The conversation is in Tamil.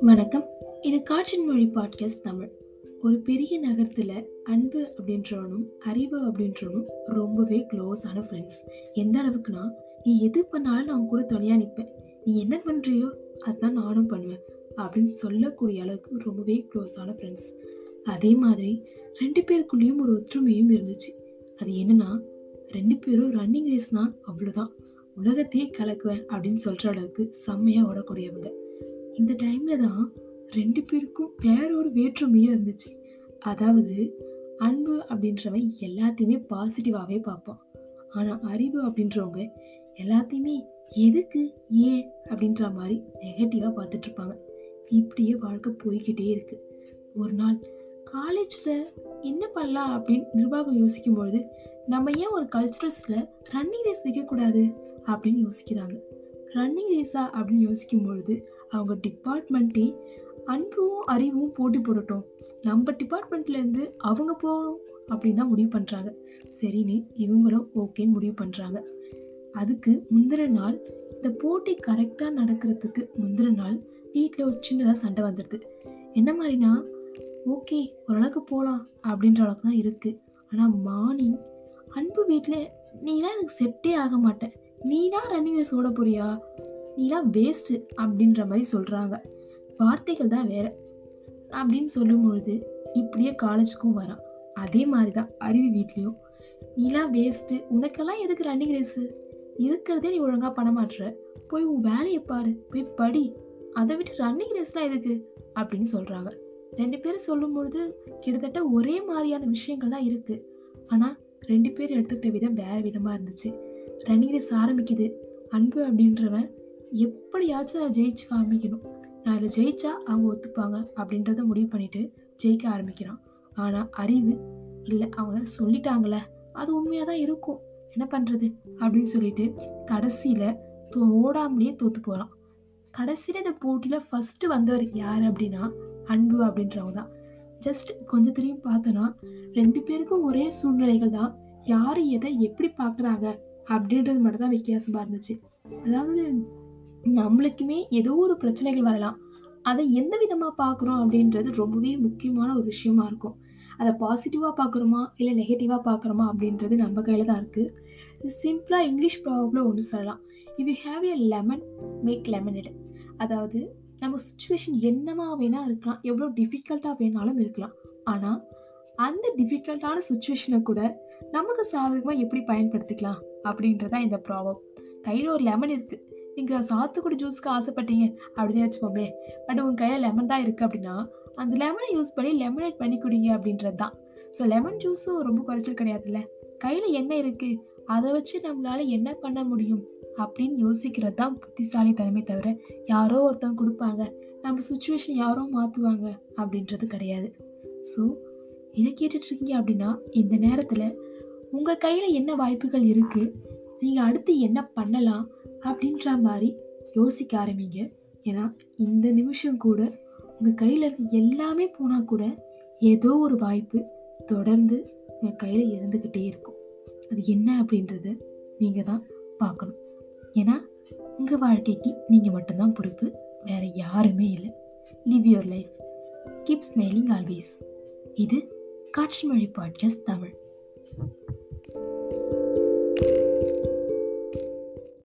வணக்கம். இது காற்றின் மொழி பாட்காஸ்ட் தமிழ். ஒரு பெரிய நகரத்தில் அன்பு அப்படின்றவனும் அறிவு அப்படின்றவனும் ரொம்பவே க்ளோஸான ஃப்ரெண்ட்ஸ் எந்த அளவுக்குனா நீ எது பண்ணாலும் நான் கூட துணையாக நிற்பேன் நீ என்ன பண்ணுறியோ அதுதான் நானும் பண்ணுவேன் அப்படின்னு சொல்லக்கூடிய அளவுக்கு ரொம்பவே க்ளோஸான ஃப்ரெண்ட்ஸ் அதே மாதிரி ரெண்டு பேருக்குள்ளேயும் ஒரு ஒற்றுமையும் இருந்துச்சு. அது என்னன்னா ரெண்டு பேரும் ரன்னிங் ரேஸ்னால் அவ்வளோதான் உலகத்தையே கலக்குவேன் அப்படின்னு சொல்கிற அளவுக்கு செம்மையாக ஓடக்கூடியவங்க. இந்த டைமில் தான் ரெண்டு பேருக்கும் வேற ஒரு வேற்றுமையும் இருந்துச்சு. அதாவது அன்பு அப்படின்றவன் எல்லாத்தையுமே பாசிட்டிவாகவே பார்ப்பான். ஆனால் அறிவு அப்படின்றவங்க எல்லாத்தையுமே எதுக்கு ஏன் அப்படின்ற மாதிரி நெகட்டிவாக பார்த்துட்ருப்பாங்க இப்படியே வாழ்க்கை போய்கிட்டே இருக்குது ஒரு நாள் காலேஜில் என்ன பண்ணலாம் அப்படின்னு நிர்வாகம் யோசிக்கும் பொழுது நம்ம ஏன் ஒரு கல்ச்சுரல்ஸில் ரன்னிங் ரேஸ் வைக்கக்கூடாது? அப்படின்னு யோசிக்கிறாங்க. ரன்னிங் ரேஸா அப்படின்னு யோசிக்கும் பொழுது அவங்க டிபார்ட்மெண்ட்டே அன்பும் அறிவும் போட்டி போடட்டும். நம்ம டிபார்ட்மெண்ட்லேருந்து அவங்க போகணும் அப்படின்னு தான் முடிவு பண்ணுறாங்க சரின்னு இவங்களும் ஓகேன்னு முடிவு பண்ணுறாங்க அதுக்கு முந்தின நாள் இந்த போட்டி கரெக்டாக நடக்கிறதுக்கு முந்தின நாள் வீட்டில் ஒரு சின்னதாக சண்டை வந்துடுது. என்ன மாதிரினா ஓகே ஓரளவுக்கு போகலாம் அப்படின்ற அளவுக்கு தான் இருக்குது ஆனால் மார்னிங் அன்பு வீட்டில் நீலாம் எனக்கு செட்டே ஆக மாட்டேன். நீனா ரன்னிங் ரேஸ் ஓட போறியா? நீலாம் வேஸ்ட்டு அப்படின்ற மாதிரி சொல்கிறாங்க வார்த்தைகள் தான் வேற. அப்படின்னு சொல்லும்பொழுது இப்படியே காலேஜுக்கும் வரான். அதே மாதிரி தான் அருவி வீட்லேயும். நீலாம் வேஸ்ட்டு உனக்கெல்லாம் எதுக்கு ரன்னிங் ரேஸு இருக்கிறதே நீ ஒழுங்காக பண்ண மாட்டுற போய் உன் வேலையை பாரு போய் படி. அதை விட்டு ரன்னிங் ரேஸ்லாம் எதுக்கு? அப்படின்னு சொல்கிறாங்க ரெண்டு பேரும் சொல்லும்பொழுது கிட்டத்தட்ட ஒரே மாதிரியான விஷயங்கள் தான் இருக்குது ஆனால் ரெண்டு பேரும் எடுத்துக்கிட்ட விதம் வேறு விதமாக இருந்துச்சு. ரன்னிங் ரேஸ் ஆரம்பிக்குது. அன்பு அப்படின்றவன் எப்படியாச்சும் அதை ஜெயிச்சு காமிக்கணும். நான் இதில் ஜெயிச்சா அவங்க ஒத்துப்பாங்க அப்படின்றத முடிவு பண்ணிட்டு ஜெயிக்க ஆரம்பிக்கிறான். ஆனால் அறிவு இல்லை அவங்க தான் சொல்லிட்டாங்களே அது உண்மையாக தான் இருக்கும். என்ன பண்ணுறது அப்படின்னு சொல்லிட்டு கடைசியில் தோ ஓடாமலேயே தோற்று போகிறான் கடைசியில் இந்த போட்டியில் ஃபஸ்ட்டு வந்தவர் யார் அப்படின்னா அன்பு அப்படின்றவங்க தான். ஜஸ்ட் கொஞ்சம் திரும்பி பார்த்தோன்னா ரெண்டு பேருக்கும் ஒரே சூழ்நிலைகள் தான். யார் எதை எப்படி பார்க்குறாங்க? அப்படின்றது மட்டும் தான் வித்தியாசமாக இருந்துச்சு. அதாவது நம்மளுக்குமே ஏதோ ஒரு பிரச்சனைகள் வரலாம். அதை எந்த விதமாக பார்க்குறோம் அப்படின்றது ரொம்பவே முக்கியமான ஒரு விஷயமா இருக்கும். அதை பாசிட்டிவாக பார்க்குறோமா? இல்லை நெகட்டிவாக பார்க்குறோமா? அப்படின்றது நம்ம கையில் தான் இருக்குது சிம்பிளாக இங்கிலீஷ் ப்ராப்ளம் ஒன்று சொல்லலாம். If you have a lemon make lemonade அதாவது நம்ம சுச்சுவேஷன் என்னமா வேணால் இருக்கலாம். எவ்வளோ டிஃபிகல்ட்டாக வேணாலும் இருக்கலாம். ஆனால் அந்த டிஃபிகல்ட்டான சுச்சுவேஷனை கூட நமக்கு சாதகமாக எப்படி பயன்படுத்திக்கலாம் அப்படின்றதான் இந்த ப்ராப்ளம் கையில் ஒரு லெமன் இருக்குது நீங்கள் சாத்துக்குடி ஜூஸ்க்கு ஆசைப்பட்டீங்க அப்படின்னு வச்சுப்போமே பட் உங்கள் கையில் லெமன் தான் இருக்குது அப்படின்னா அந்த லெமனை யூஸ் பண்ணி லெமனேட் பண்ணி குடிங்க அப்படின்றது தான் ஸோ லெமன் ஜூஸும் ரொம்ப குறைச்சல் கிடையாதுல்ல? கையில் என்ன இருக்குது அதை வச்சு நம்மளால் என்ன பண்ண முடியும் அப்படின்னு யோசிக்கிறது தான் புத்திசாலித்தனமே தவிர யாரோ ஒருத்தவங்க கொடுப்பாங்க. நம்ம சுச்சுவேஷன் யாரோ மாற்றுவாங்க அப்படின்றது கிடையாது. ஸோ இதை கேட்டுட்ருக்கீங்க அப்படின்னா இந்த நேரத்தில் உங்கள் கையில் என்ன வாய்ப்புகள் இருக்குது நீங்கள் அடுத்து என்ன பண்ணலாம்? அப்படின்ற மாதிரி யோசிக்க ஆரம்பிங்க. ஏன்னா இந்த நிமிஷம் கூட உங்கள் கையில் இருக்க எல்லாமே போனால் கூட ஏதோ ஒரு வாய்ப்பு தொடர்ந்து உங்கள் கையில் இருந்துக்கிட்டே இருக்கும். அது என்ன அப்படின்றத நீங்கள் தான் பார்க்கணும். ஏன்னா உங்கள் வாழ்க்கைக்கு நீங்கள் மட்டும்தான் பொறுப்பு வேறு யாருமே இல்லை. Live your life keep smiling always இது காட்சி மொழி பாட்காஸ்ட் தமிழ்.